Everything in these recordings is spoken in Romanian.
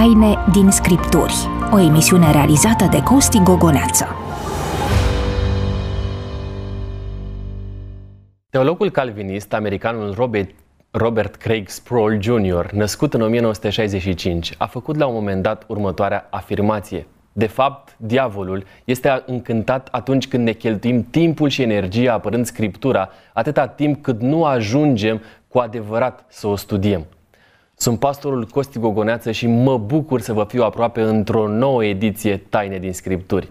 Taine din Scripturi, o emisiune realizată de Costi Gogoneață. Teologul calvinist, americanul Robert, Robert Craig Sproul Jr., născut în 1965, a făcut la un moment dat următoarea afirmație. De fapt, diavolul este încântat atunci când ne cheltuim timpul și energia apărând Scriptura, atâta timp cât nu ajungem cu adevărat să o studiem. Sunt pastorul Costi Gogoneață și mă bucur să vă fiu aproape într-o nouă ediție Taine din Scripturi.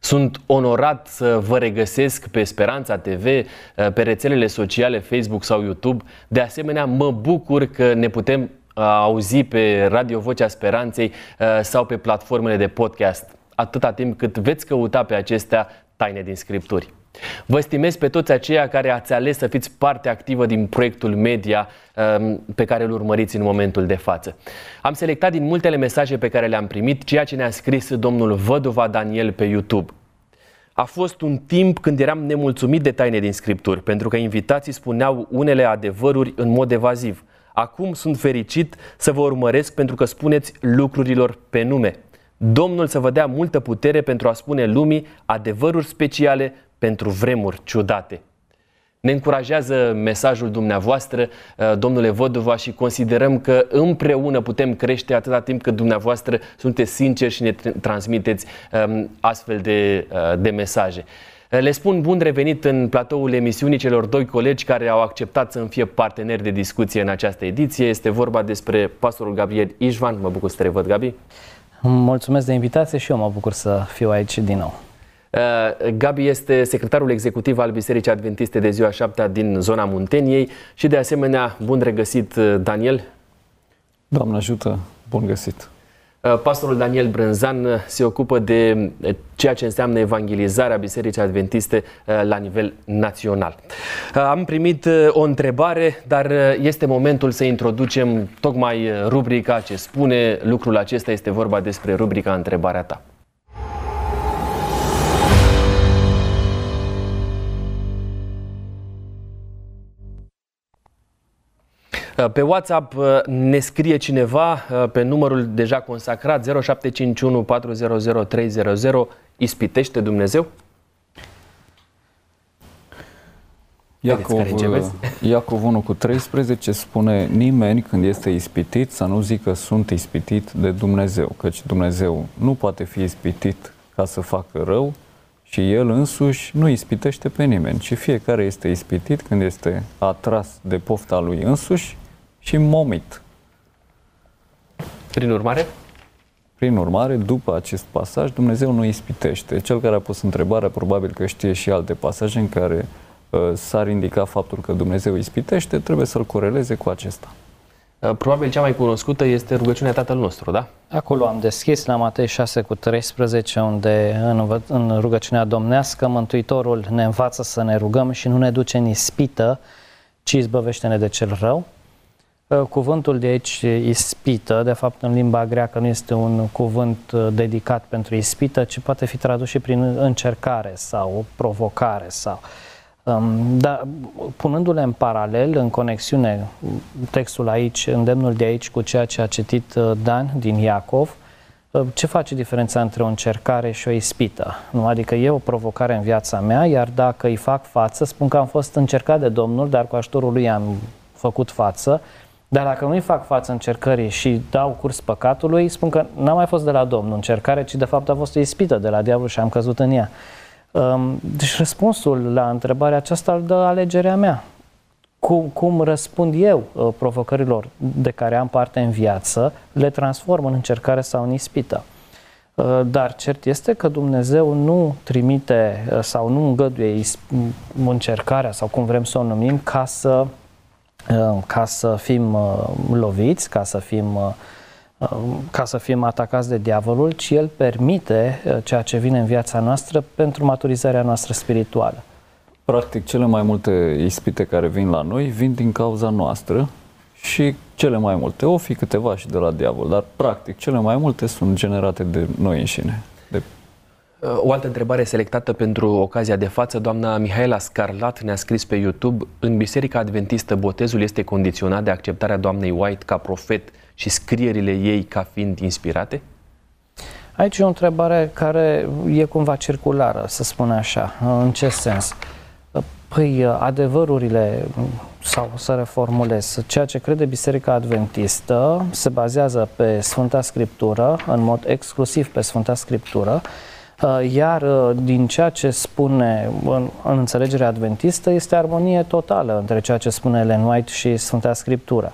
Sunt onorat să vă regăsesc pe Speranța TV, pe rețelele sociale Facebook sau YouTube. De asemenea, mă bucur că ne putem uh, auzi pe Radio Vocea Speranței uh, sau pe platformele de podcast, atâta timp cât veți căuta pe acestea taine din Scripturi. Vă stimez pe toți aceia care ați ales să fiți parte activă din proiectul media um, pe care îl urmăriți în momentul de față. Am selectat din multele mesaje pe care le-am primit ceea ce ne-a scris domnul Văduva Daniel pe YouTube. A fost un timp când eram nemulțumit de taine din Scripturi, pentru că invitații spuneau unele adevăruri în mod evaziv. Acum sunt fericit să vă urmăresc pentru că spuneți lucrurilor pe nume. Domnul să vă dea multă putere pentru a spune lumii adevăruri speciale pentru vremuri ciudate. Ne încurajează mesajul dumneavoastră, uh, domnule Vodova, și considerăm că împreună putem crește atâta timp cât dumneavoastră sunteți sinceri și ne transmiteți um, astfel de, uh, de mesaje. Uh, le spun bun revenit în platoul emisiunii celor doi colegi care au acceptat să-mi fie parteneri de discuție în această ediție. Este vorba despre pastorul Gabriel Ișvan. Mă bucur să te revăd, Gabi. Mulțumesc de invitație și eu mă bucur să fiu aici din nou. Uh, Gabi este secretarul executiv al Bisericii Adventiste de ziua 7 din zona Munteniei și de asemenea, bun regăsit uh, Daniel. Doamne ajută, bun găsit. Uh, pastorul Daniel Brânzan se ocupă de ceea ce înseamnă evangelizarea Bisericii Adventiste la nivel național. Am primit o întrebare, dar este momentul să introducem tocmai rubrica ce spune lucrul acesta. Este vorba despre rubrica Întrebarea ta. Pe WhatsApp uh, ne scrie cineva uh, pe numărul deja consacrat 0751 400 300 Ispitește Dumnezeu? Iacov, Iacov 1 cu 13 spune nimeni când este ispitit să nu zică sunt ispitit de Dumnezeu, căci Dumnezeu nu poate fi ispitit ca să facă rău și El însuși nu ispitește pe nimeni, ci fiecare este ispitit când este atras de pofta lui însuși și momit. Prin urmare? Prin urmare, după acest pasaj, Dumnezeu nu ispitește. Cel care a pus întrebarea probabil că știe și alte pasaje în care uh, s-ar indica faptul că Dumnezeu ispitește, trebuie să-l coreleze cu acesta. Uh, probabil cea mai cunoscută este rugăciunea Tatăl nostru, da? Acolo am deschis la Matei 6 cu 13, unde în, în rugăciunea domnească Mântuitorul ne învață să ne rugăm și nu ne duce în ispită, ci izbăvește-ne de cel rău. Uh, cuvântul de aici, ispită, de fapt în limba greacă nu este un cuvânt uh, dedicat pentru ispită, ci poate fi tradus și prin încercare sau provocare sau... Um, dar punându-le în paralel, în conexiune, textul aici, îndemnul de aici cu ceea ce a citit uh, Dan din Iacov, ce face diferența între o încercare și o ispită? Nu? Adică e o provocare în viața mea, iar dacă îi fac față, spun că am fost încercat de Domnul, dar cu ajutorul lui am făcut față, dar dacă nu-i fac față încercării și dau curs păcatului, spun că n-a mai fost de la Domnul încercare, ci de fapt a fost o ispită de la diavol și am căzut în ea. Um, deci răspunsul la întrebarea aceasta îl dă alegerea mea. Cum, cum răspund eu uh, provocărilor de care am parte în viață, le transform în încercare sau în ispită. Uh, dar cert este că Dumnezeu nu trimite uh, sau nu îngăduie încercarea sau cum vrem să o numim ca să Uh, ca să fim uh, loviți, ca să fim uh, ca să fim atacați de diavolul, ci el permite ceea ce vine în viața noastră pentru maturizarea noastră spirituală. Practic, cele mai multe ispite care vin la noi vin din cauza noastră și cele mai multe, o fi câteva și de la diavol, dar practic cele mai multe sunt generate de noi înșine. De... O altă întrebare selectată pentru ocazia de față, doamna Mihaela Scarlat ne-a scris pe YouTube, în Biserica Adventistă botezul este condiționat de acceptarea doamnei White ca profet și scrierile ei ca fiind inspirate? Aici e o întrebare care e cumva circulară, să spun așa. În ce sens? Păi, adevărurile, sau să reformulez, ceea ce crede Biserica Adventistă se bazează pe Sfânta Scriptură, în mod exclusiv pe Sfânta Scriptură, iar din ceea ce spune în, în înțelegerea adventistă este armonie totală între ceea ce spune Ellen White și Sfânta Scriptură.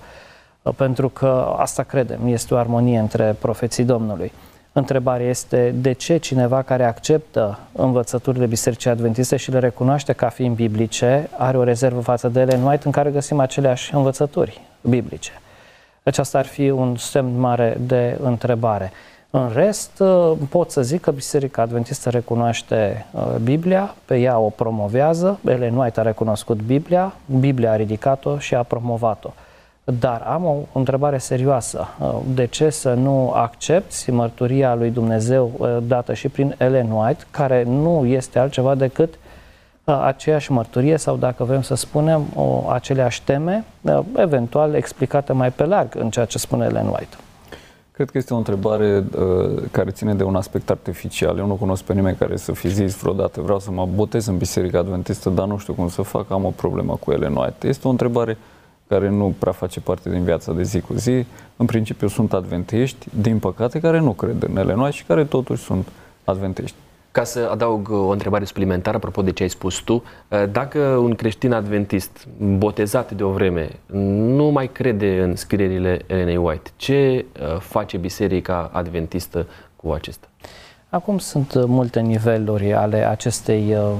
Pentru că asta credem, este o armonie între profeții Domnului. Întrebarea este de ce cineva care acceptă învățăturile Bisericii Adventiste și le recunoaște ca fiind biblice are o rezervă față de ele White în care găsim aceleași învățături biblice. Deci asta ar fi un semn mare de întrebare. În rest, pot să zic că Biserica Adventistă recunoaște uh, Biblia, pe ea o promovează, Ellen White a recunoscut Biblia, Biblia a ridicat-o și a promovat-o. Dar am o întrebare serioasă. Uh, de ce să nu accepti mărturia lui Dumnezeu uh, dată și prin Ellen White, care nu este altceva decât uh, aceeași mărturie sau, dacă vrem să spunem, o, aceleași teme, eventual explicate mai pe larg în ceea ce spune Ellen White? Cred că este o întrebare uh, care ține de un aspect artificial. Eu nu cunosc pe nimeni care să fi zis vreodată vreau să mă botez în Biserica Adventistă, dar nu știu cum să fac, am o problemă cu Ellen White. Este o întrebare uh, care nu prea face parte din viața de zi cu zi. În principiu sunt adventiști, din păcate, care nu cred în ele noi și care totuși sunt adventiști. Ca să adaug o întrebare suplimentară, apropo de ce ai spus tu, dacă un creștin adventist botezat de o vreme nu mai crede în scrierile Elenei White, ce uh, face Biserica Adventistă cu acesta? Acum sunt multe niveluri ale acestei uh,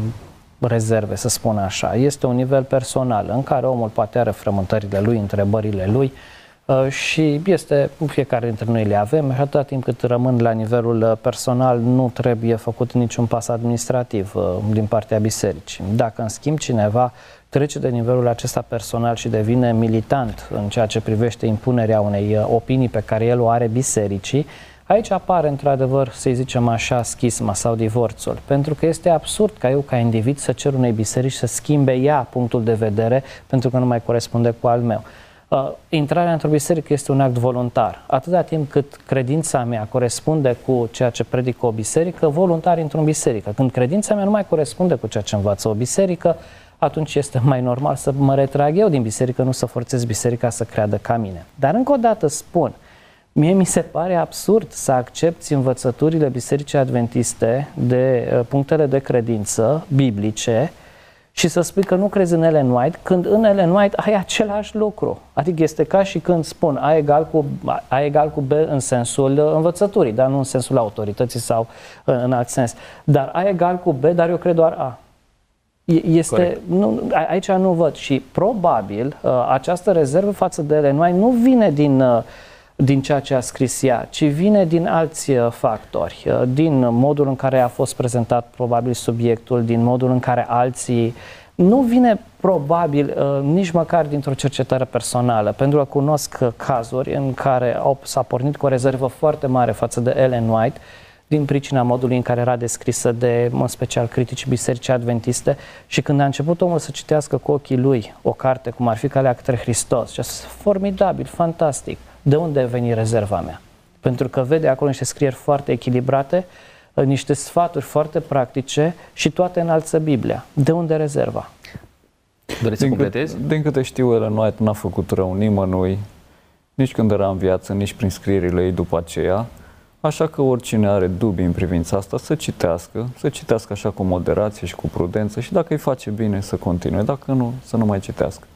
rezerve, să spun așa. Este un nivel personal în care omul poate are frământările lui, întrebările lui uh, și este, fiecare dintre noi le avem și atâta timp cât rămân la nivelul uh, personal nu trebuie făcut niciun pas administrativ uh, din partea bisericii. Dacă în schimb cineva trece de nivelul acesta personal și devine militant în ceea ce privește impunerea unei opinii pe care el o are bisericii, Aici apare, într-adevăr, să zicem așa, schisma sau divorțul, pentru că este absurd ca eu, ca individ, să cer unei biserici să schimbe ea punctul de vedere pentru că nu mai corespunde cu al meu. Uh, intrarea într-o biserică este un act voluntar. Atâta timp cât credința mea corespunde cu ceea ce predică o biserică, voluntar într-o biserică. Când credința mea nu mai corespunde cu ceea ce învață o biserică, atunci este mai normal să mă retrag eu din biserică, nu să forțez biserica să creadă ca mine. Dar încă o dată spun, Mie mi se pare absurd să accepti învățăturile Bisericii Adventiste de uh, punctele de credință biblice și să spui că nu crezi în Ellen White, când în Ellen White ai același lucru. Adică este ca și când spun A egal cu, A egal cu B în sensul uh, învățăturii, dar nu în sensul autorității sau uh, în alt sens. Dar A egal cu B, dar eu cred doar A. Este, nu, aici nu văd și probabil această rezervă față de Ellen White nu vine din din ceea ce a scris ea, ci vine din alți uh, factori, uh, din modul în care a fost prezentat probabil subiectul, din modul în care alții nu vine probabil uh, nici măcar dintr-o cercetare personală, pentru că cunosc cazuri în care au, s-a pornit cu o rezervă foarte mare față de Ellen White, din pricina modului în care era descrisă de, în special, critici biserici adventiste și când a început omul să citească cu ochii lui o carte, cum ar fi Calea către Hristos, și a formidabil, fantastic, de unde a venit rezerva mea? Pentru că vede acolo niște scrieri foarte echilibrate, uh, niște sfaturi foarte practice și toate înalță Biblia. De unde rezerva? Doriți să completezi? Din câte știu, Ellen White n-a făcut rău nimănui, nici când era în viață, nici prin scrierile ei după aceea. Așa că oricine are dubii în privința asta, să citească, să citească așa cu moderație și cu prudență și dacă îi face bine să continue, dacă nu, să nu mai citească.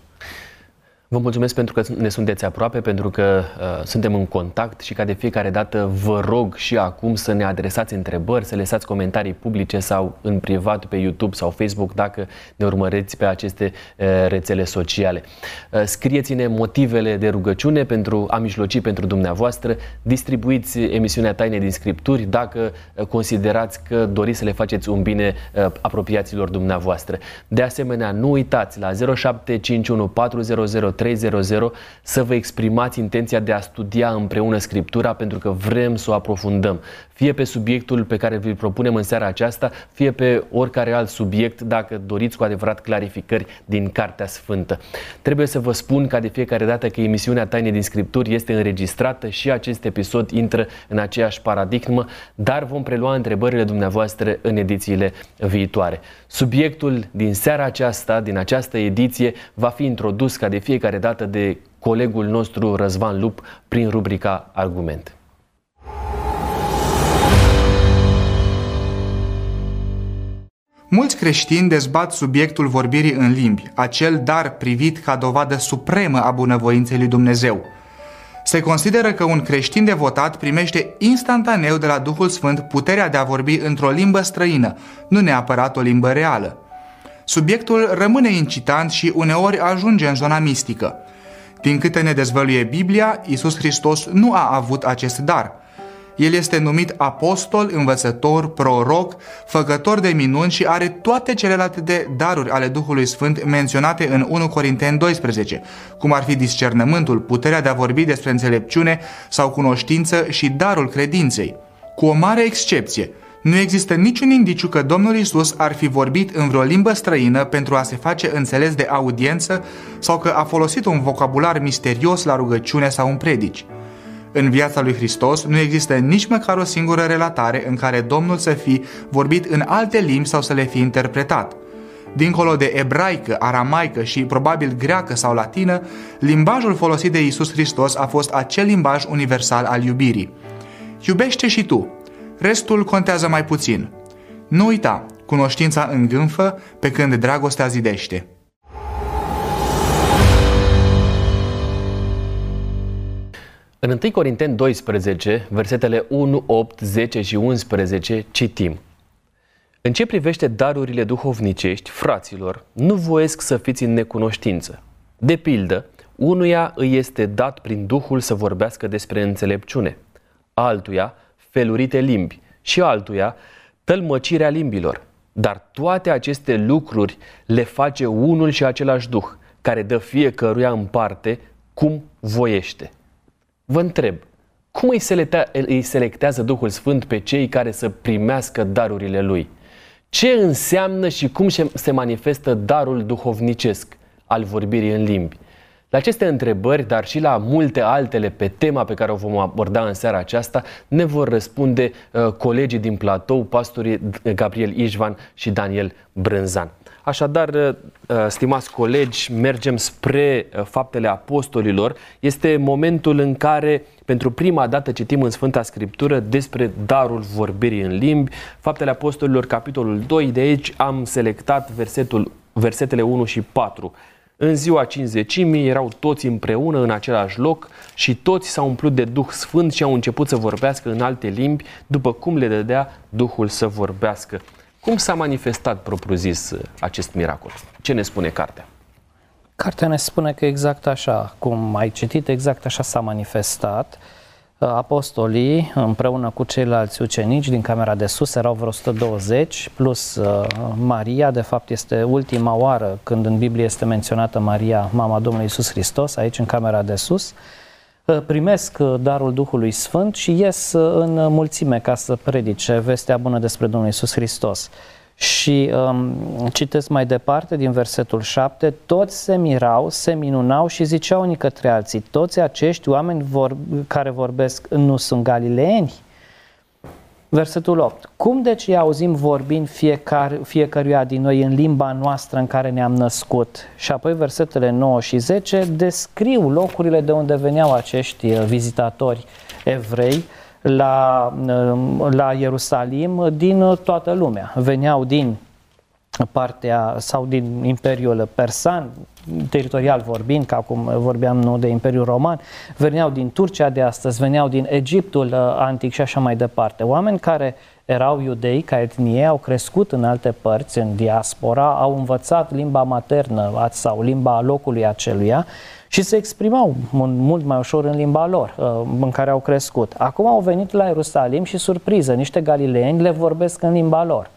Vă mulțumesc pentru că ne sunteți aproape, pentru că uh, suntem în contact și ca de fiecare dată vă rog și acum să ne adresați întrebări, să lăsați comentarii publice sau în privat pe YouTube sau Facebook dacă ne urmăriți pe aceste uh, rețele sociale. Uh, scrieți-ne motivele de rugăciune pentru a mijloci pentru dumneavoastră, distribuiți emisiunea Taine din Scripturi dacă uh, considerați că doriți să le faceți un bine uh, apropiaților dumneavoastră. De asemenea, nu uitați la 0751 400 0300 să vă exprimați intenția de a studia împreună Scriptura pentru că vrem să o aprofundăm. Fie pe subiectul pe care vi-l propunem în seara aceasta, fie pe oricare alt subiect, dacă doriți cu adevărat clarificări din Cartea Sfântă. Trebuie să vă spun ca de fiecare dată că emisiunea Taine din Scripturi este înregistrată și acest episod intră în aceeași paradigmă, dar vom prelua întrebările dumneavoastră în edițiile viitoare. Subiectul din seara aceasta, din această ediție, va fi introdus ca de fiecare dată de colegul nostru Răzvan Lup prin rubrica Argument. Mulți creștini dezbat subiectul vorbirii în limbi, acel dar privit ca dovadă supremă a bunăvoinței lui Dumnezeu. Se consideră că un creștin devotat primește instantaneu de la Duhul Sfânt puterea de a vorbi într-o limbă străină, nu neapărat o limbă reală. Subiectul rămâne incitant și uneori ajunge în zona mistică. Din câte ne dezvăluie Biblia, Isus Hristos nu a avut acest dar – el este numit apostol, învățător, proroc, făcător de minuni și are toate celelalte de daruri ale Duhului Sfânt menționate în 1 Corinteni 12, cum ar fi discernământul, puterea de a vorbi despre înțelepciune sau cunoștință și darul credinței. Cu o mare excepție, nu există niciun indiciu că Domnul Isus ar fi vorbit în vreo limbă străină pentru a se face înțeles de audiență sau că a folosit un vocabular misterios la rugăciune sau în predici. În viața lui Hristos nu există nici măcar o singură relatare în care Domnul să fi vorbit în alte limbi sau să le fi interpretat. Dincolo de ebraică, aramaică și probabil greacă sau latină, limbajul folosit de Isus Hristos a fost acel limbaj universal al iubirii. Iubește și tu. Restul contează mai puțin. Nu uita, cunoștința îngânfă pe când dragostea zidește. În 1 Corinteni 12, versetele 1, 8, 10 și 11, citim. În ce privește darurile duhovnicești, fraților, nu voiesc să fiți în necunoștință. De pildă, unuia îi este dat prin Duhul să vorbească despre înțelepciune, altuia felurite limbi și altuia tălmăcirea limbilor. Dar toate aceste lucruri le face unul și același Duh, care dă fiecăruia în parte cum voiește. Vă întreb, cum îi, selectea, îi selectează Duhul Sfânt pe cei care să primească darurile Lui? Ce înseamnă și cum se manifestă darul duhovnicesc al vorbirii în limbi? La aceste întrebări, dar și la multe altele pe tema pe care o vom aborda în seara aceasta, ne vor răspunde uh, colegii din platou, pastorii Gabriel Ișvan și Daniel Brânzan. Așadar, uh, uh, stimați colegi, mergem spre uh, faptele apostolilor. Este momentul în care pentru prima dată citim în Sfânta Scriptură despre darul vorbirii în limbi. Faptele apostolilor, capitolul 2, de aici am selectat versetul, versetele 1 și 4. În ziua cinzecimii erau toți împreună în același loc și toți s-au umplut de Duh Sfânt și au început să vorbească în alte limbi, după cum le dădea Duhul să vorbească. Cum s-a manifestat, propriu-zis, acest miracol? Ce ne spune cartea? Cartea ne spune că exact așa, cum ai citit, exact așa s-a manifestat. Apostolii, împreună cu ceilalți ucenici din camera de sus, erau vreo 120, plus uh, Maria, de fapt este ultima oară când în Biblie este menționată Maria, mama Domnului Isus Hristos, aici în camera de sus. Uh, primesc uh, darul Duhului Sfânt și ies uh, în mulțime ca să predice vestea bună despre Domnul Isus Hristos. Și um, citesc mai departe din versetul 7, toți se mirau, se minunau și ziceau unii către alții, toți acești oameni vor, care vorbesc nu sunt galileeni? Versetul 8. Cum deci îi auzim vorbind fiecare, fiecăruia din noi în limba noastră în care ne-am născut? Și apoi versetele 9 și 10 descriu locurile de unde veneau acești uh, vizitatori evrei la, uh, la Ierusalim din toată lumea. Veneau din partea sau din Imperiul Persan, teritorial vorbind, ca acum vorbeam nu de Imperiul Roman, veneau din Turcia de astăzi, veneau din Egiptul uh, antic și așa mai departe. Oameni care erau iudei ca etnie, au crescut în alte părți, în diaspora, au învățat limba maternă sau limba locului aceluia și se exprimau mult mai ușor în limba lor, uh, în care au crescut. Acum au venit la Ierusalim și surpriză, niște galileeni le vorbesc în limba lor.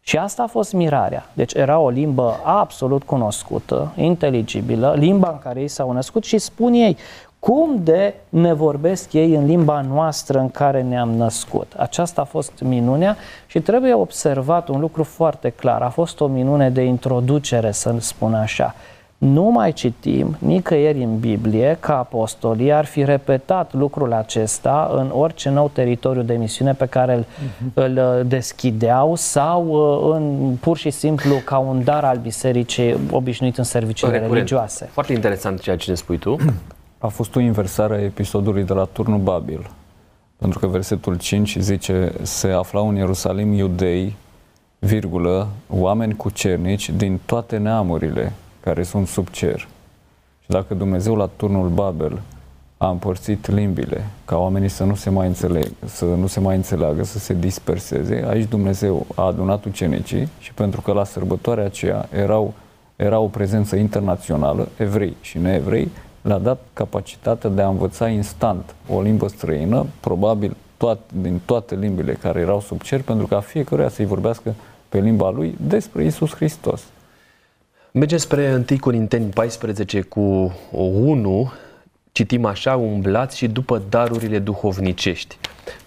Și asta a fost mirarea. Deci era o limbă absolut cunoscută, inteligibilă, limba în care ei s-au născut și spun ei, cum de ne vorbesc ei în limba noastră în care ne-am născut. Aceasta a fost minunea și trebuie observat un lucru foarte clar. A fost o minune de introducere, să spun așa. Nu mai citim nicăieri în Biblie că apostolii ar fi repetat lucrul acesta în orice nou teritoriu de misiune pe care îl, uh-huh. îl uh, deschideau sau uh, în pur și simplu ca un dar al bisericii obișnuit în serviciile religioase. Foarte interesant ceea ce ne spui tu. A fost o inversare a episodului de la turnul Babil. Pentru că versetul 5 zice, se aflau în Ierusalim iudei, virgulă, oameni cucernici din toate neamurile care sunt sub cer. Și dacă Dumnezeu la turnul Babel a împărțit limbile ca oamenii să nu se mai înțeleg, să nu se mai înțeleagă, să se disperseze, aici Dumnezeu a adunat ucenicii și pentru că la sărbătoarea aceea erau, era o prezență internațională, evrei și neevrei, le-a dat capacitatea de a învăța instant o limbă străină, probabil toate, din toate limbile care erau sub cer, pentru ca fiecăruia să-i vorbească pe limba lui despre Isus Hristos. Mergem spre 1 Corinteni 14 cu 1, citim așa, umblați și după darurile duhovnicești.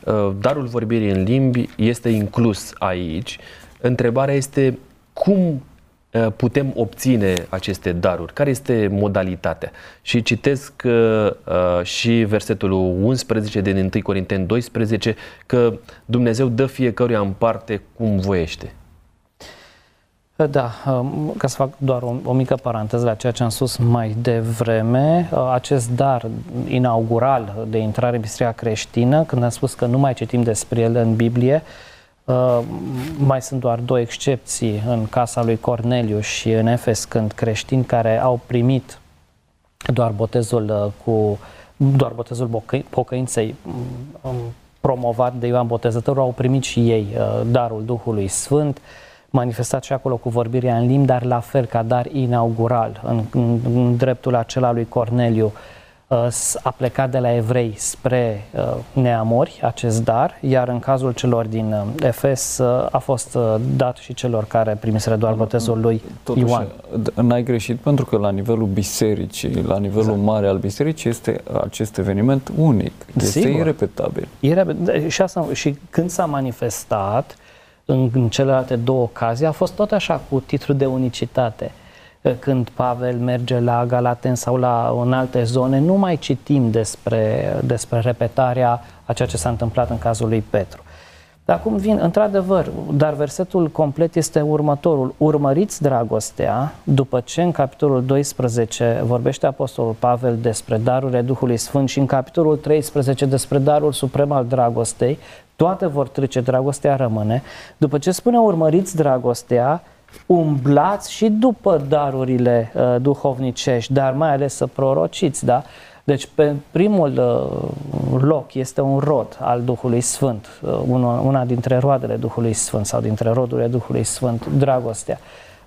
Uh, darul vorbirii în limbi este inclus aici. Întrebarea este cum uh, putem obține aceste daruri? Care este modalitatea? Și citesc uh, și versetul 11 din 1 Corinteni 12 că Dumnezeu dă fiecăruia în parte cum voiește. Da, um, ca să fac doar o, o mică paranteză la ceea ce am spus mai devreme, uh, acest dar inaugural de intrare în biserica creștină, când am spus că nu mai citim despre el în Biblie, uh, mai sunt doar două excepții în casa lui Corneliu și în Efes, când creștini care au primit doar botezul uh, cu doar botezul pocăinței um, promovat de Ioan Botezătorul, au primit și ei darul Duhului Sfânt manifestat și acolo cu vorbirea în limbi, dar la fel ca dar inaugural în, în, în dreptul acela lui Corneliu uh, a plecat de la evrei spre uh, neamori acest dar, iar în cazul celor din uh, Efes a fost dat și celor care primiseră doar botezul lui Totuși, Ioan. N-ai greșit pentru că la nivelul bisericii, la nivelul exact. mare al bisericii este acest eveniment unic. Este Sigur. irepetabil. Irepetabil. Și, asta, și când s-a manifestat, în, în celelalte două ocazii a fost tot așa cu titlu de unicitate. Când Pavel merge la Galaten sau la în alte zone, nu mai citim despre, despre repetarea a ceea ce s-a întâmplat în cazul lui Petru. Dar acum vin, într-adevăr, dar versetul complet este următorul. Urmăriți dragostea, după ce în capitolul 12 vorbește Apostolul Pavel despre darurile Duhului Sfânt și în capitolul 13 despre darul suprem al dragostei, toate vor trece, dragostea rămâne. După ce spune urmăriți dragostea, umblați și după darurile uh, duhovnicești, dar mai ales să prorociți, da? Deci pe primul uh, loc este un rod al Duhului Sfânt, uh, una, una dintre roadele Duhului Sfânt sau dintre rodurile Duhului Sfânt, dragostea.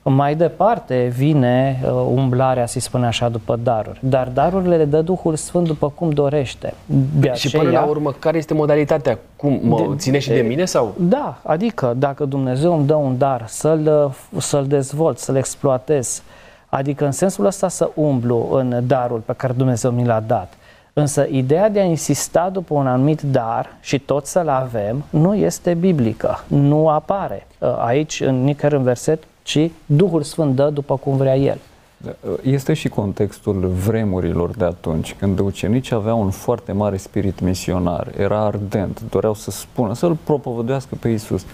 Mai departe vine uh, umblarea, să spune așa, după daruri. Dar darurile le dă Duhul Sfânt după cum dorește. De și aceea, până la urmă, care este modalitatea? Cum, mă de, ține și de mine sau? Da, adică dacă Dumnezeu îmi dă un dar să-l, să-l dezvolt, să-l exploatez, adică în sensul ăsta să umblu în darul pe care Dumnezeu mi l-a dat. Însă ideea de a insista după un anumit dar și tot să-l avem nu este biblică, nu apare uh, aici în nicăieri în verset ci Duhul Sfânt dă după cum vrea El. Da, este și contextul vremurilor de atunci, când ucenicii aveau un foarte mare spirit misionar, era ardent, doreau să spună, să-L propovăduiască pe Isus.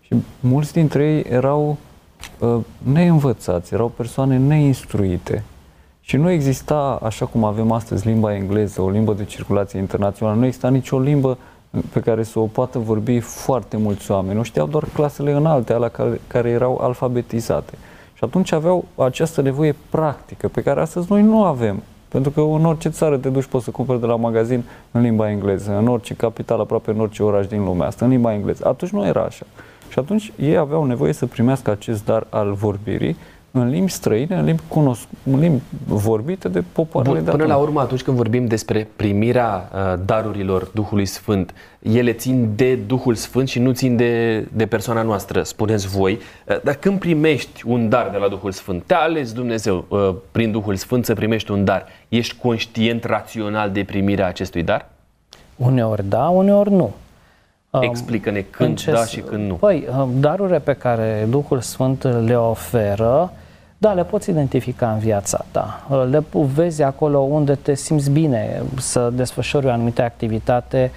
Și mulți dintre ei erau uh, neînvățați, erau persoane neinstruite. Și nu exista, așa cum avem astăzi, limba engleză, o limbă de circulație internațională, nu exista nicio limbă pe care să o poată vorbi foarte mulți oameni. Nu știau doar clasele înalte, alea care, care erau alfabetizate. Și atunci aveau această nevoie practică pe care astăzi noi nu avem. Pentru că în orice țară te duci, poți să cumperi de la magazin în limba engleză, în orice capitală, aproape în orice oraș din lumea asta, în limba engleză. Atunci nu era așa. Și atunci ei aveau nevoie să primească acest dar al vorbirii, în limbi străine, în limbi, cunosc, în limbi vorbite de popoarele Bun, de Până atunci. la urmă, atunci când vorbim despre primirea uh, darurilor Duhului Sfânt, ele țin de Duhul Sfânt și nu țin de, de persoana noastră, spuneți voi. Uh, dar când primești un dar de la Duhul Sfânt, te ales Dumnezeu uh, prin Duhul Sfânt să primești un dar, ești conștient rațional de primirea acestui dar? Uneori da, uneori nu. Um, Explică-ne în când ce da s- și când nu. Păi, um, darurile pe care Duhul Sfânt le oferă, da, le poți identifica în viața ta. Uh, Le pu- vezi acolo unde te simți bine să desfășori o anumită activitate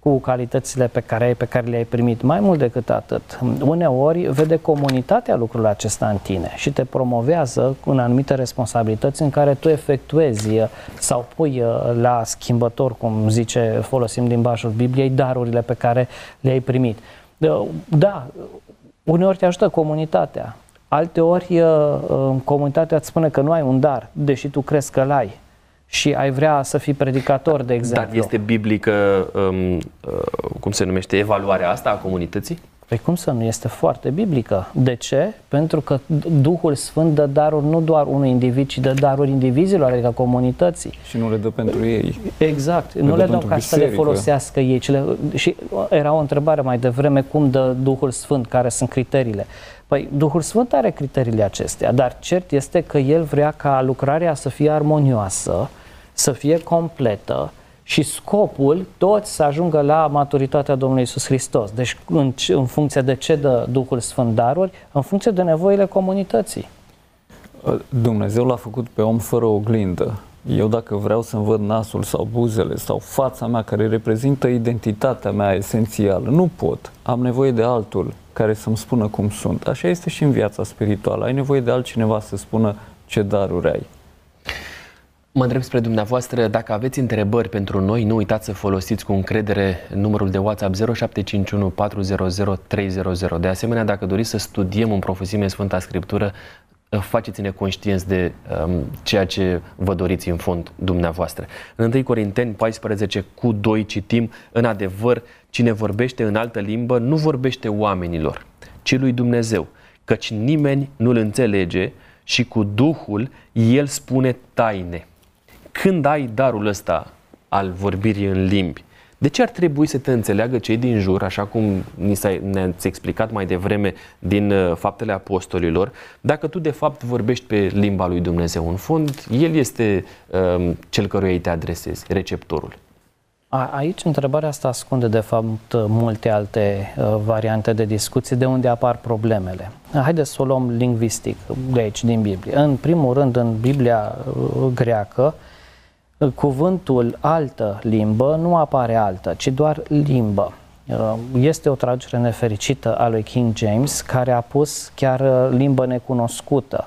cu calitățile pe care, ai, pe care le-ai primit. Mai mult decât atât, uneori vede comunitatea lucrul acesta în tine și te promovează în anumite responsabilități în care tu efectuezi uh, sau pui uh, la schimbător, cum zice, folosim limbajul Bibliei, darurile pe care le-ai primit. Uh, Da, uneori te ajută comunitatea, alteori uh, uh, comunitatea îți spune că nu ai un dar, deși tu crezi că l-ai și ai vrea să fii predicator, de exemplu. Dar este biblică, um, uh, cum se numește, evaluarea asta a comunității? Păi cum să nu? Este foarte biblică. De ce? Pentru că Duhul Sfânt dă daruri nu doar unui individ, ci dă daruri indivizilor, adică comunității. Și nu le dă pentru ei. Exact. Le nu dă le dau pentru ca să le biserică. folosească ei. Ci le, și era o întrebare mai devreme, cum dă Duhul Sfânt, care sunt criteriile? Păi Duhul Sfânt are criteriile acestea, dar cert este că El vrea ca lucrarea să fie armonioasă, să fie completă și scopul toți să ajungă la maturitatea Domnului Isus Hristos. Deci în, ce- în funcție de ce dă Duhul Sfânt daruri, în funcție de nevoile comunității. Dumnezeu l-a făcut pe om fără oglindă. Eu dacă vreau să-mi văd nasul sau buzele sau fața mea care reprezintă identitatea mea esențială, nu pot. Am nevoie de altul care să-mi spună cum sunt. Așa este și în viața spirituală. Ai nevoie de altcineva să spună ce daruri ai. Mă întreb spre dumneavoastră, dacă aveți întrebări pentru noi, nu uitați să folosiți cu încredere numărul de WhatsApp 0751 400 300. De asemenea, dacă doriți să studiem în profunzime Sfânta Scriptură, faceți-ne conștienți de um, ceea ce vă doriți în fond dumneavoastră. În 1 Corinteni 14 cu 2 citim, în adevăr, cine vorbește în altă limbă nu vorbește oamenilor, ci lui Dumnezeu, căci nimeni nu-l înțelege și cu Duhul el spune taine. Când ai darul ăsta al vorbirii în limbi, de ce ar trebui să te înțeleagă cei din jur, așa cum ni s-a, ne-ați explicat mai devreme din uh, faptele apostolilor, dacă tu de fapt vorbești pe limba lui Dumnezeu? În fond, El este um, cel căruia îi te adresezi, receptorul. A, aici întrebarea asta ascunde de fapt multe alte uh, variante de discuție de unde apar problemele. Haideți să o luăm lingvistic de aici, din Biblie. În primul rând, în Biblia uh, greacă, uh, cuvântul altă limbă nu apare altă, ci doar limbă. Uh, Este o traducere nefericită a lui King James, care a pus chiar uh, limbă necunoscută.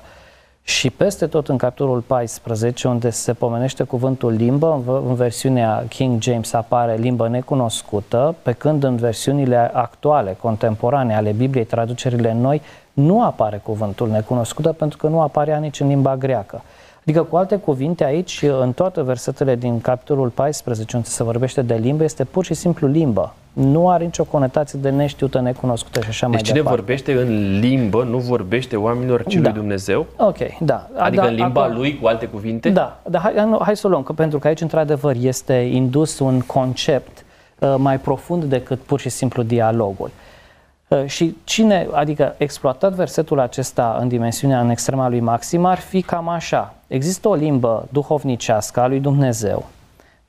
Și peste tot în capitolul 14, unde se pomenește cuvântul limbă, în v- în versiunea King James apare limbă necunoscută, pe când în versiunile actuale, contemporane ale Bibliei, traducerile noi, nu apare cuvântul necunoscută pentru că nu apare nici în limba greacă. Adică, cu alte cuvinte, aici, în toate versetele din capitolul 14, unde se vorbește de limbă, este pur și simplu limbă. Nu are nicio conotație de neștiută, necunoscută și așa mai Deci cine departe. vorbește în limbă nu vorbește oamenilor, ci Da. lui Dumnezeu? Ok, da. Adică da, în limba acum- lui, cu alte cuvinte? Da, dar hai, nu, hai să o luăm, că pentru că aici, într-adevăr, este indus un concept uh, mai profund decât pur și simplu dialogul. Uh, și cine, adică exploatat versetul acesta în dimensiunea, în extrema lui maxim, ar fi cam așa. Există o limbă duhovnicească a lui Dumnezeu,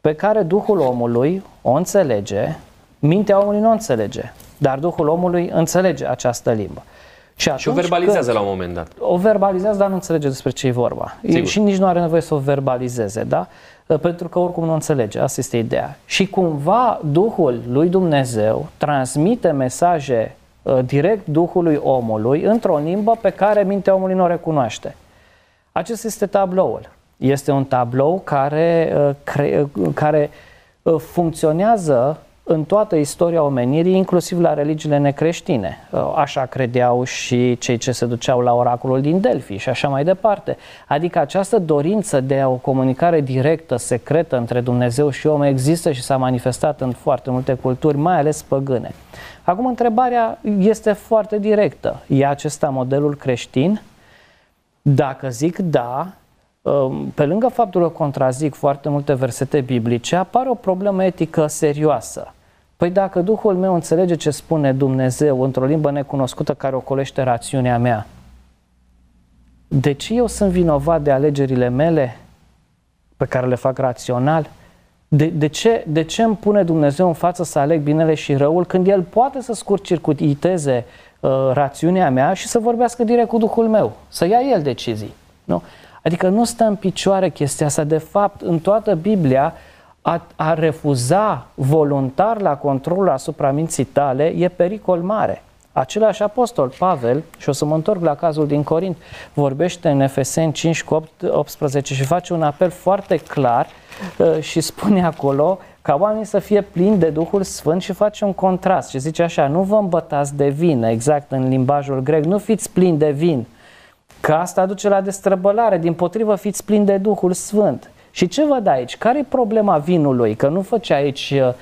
pe care Duhul omului o înțelege, mintea omului nu o înțelege, dar Duhul omului înțelege această limbă. Și o atunci verbalizează când- la un moment dat. o verbalizează, dar nu înțelege despre ce e vorba. Sigur. Și nici nu are nevoie să o verbalizeze, da? Pentru că oricum nu înțelege, asta este ideea. Și cumva Duhul lui Dumnezeu transmite mesaje uh, direct Duhului omului într-o limbă pe care mintea omului nu o recunoaște. Acesta este tabloul. Este un tablou care, uh, cre- uh, care uh, funcționează în toată istoria omenirii, inclusiv la religiile necreștine. Uh, Așa credeau și cei ce se duceau la oracolul din Delphi și așa mai departe. Adică această dorință de o comunicare directă, secretă între Dumnezeu și om există și s-a manifestat în foarte multe culturi, mai ales păgâne. Acum întrebarea este foarte directă. E acesta modelul creștin? Dacă zic da, um, pe lângă faptul că contrazic foarte multe versete biblice, apare o problemă etică serioasă. Păi dacă Duhul meu înțelege ce spune Dumnezeu într-o limbă necunoscută care ocolește rațiunea mea, de ce eu sunt vinovat de alegerile mele pe care le fac rațional? De, de, ce, de ce îmi pune Dumnezeu în față să aleg binele și răul când El poate să scurt-circuiteze uh, rațiunea mea și să vorbească direct cu Duhul meu, să ia El decizii? Nu? Adică nu stă în picioare chestia asta. De fapt, în toată Biblia, a, a refuza voluntar la controlul asupra minții tale e pericol mare. Același apostol, Pavel, și o să mă întorc la cazul din Corint, vorbește în Efeseni 5 cu 18 și face un apel foarte clar uh, și spune acolo ca oamenii să fie plini de Duhul Sfânt și face un contrast și zice așa, nu vă îmbătați de vin, exact în limbajul grec, nu fiți plini de vin, că asta duce la destrăbălare, din potrivă fiți plini de Duhul Sfânt. Și ce văd aici? Care e problema vinului? Că nu făcea aici uh, uh,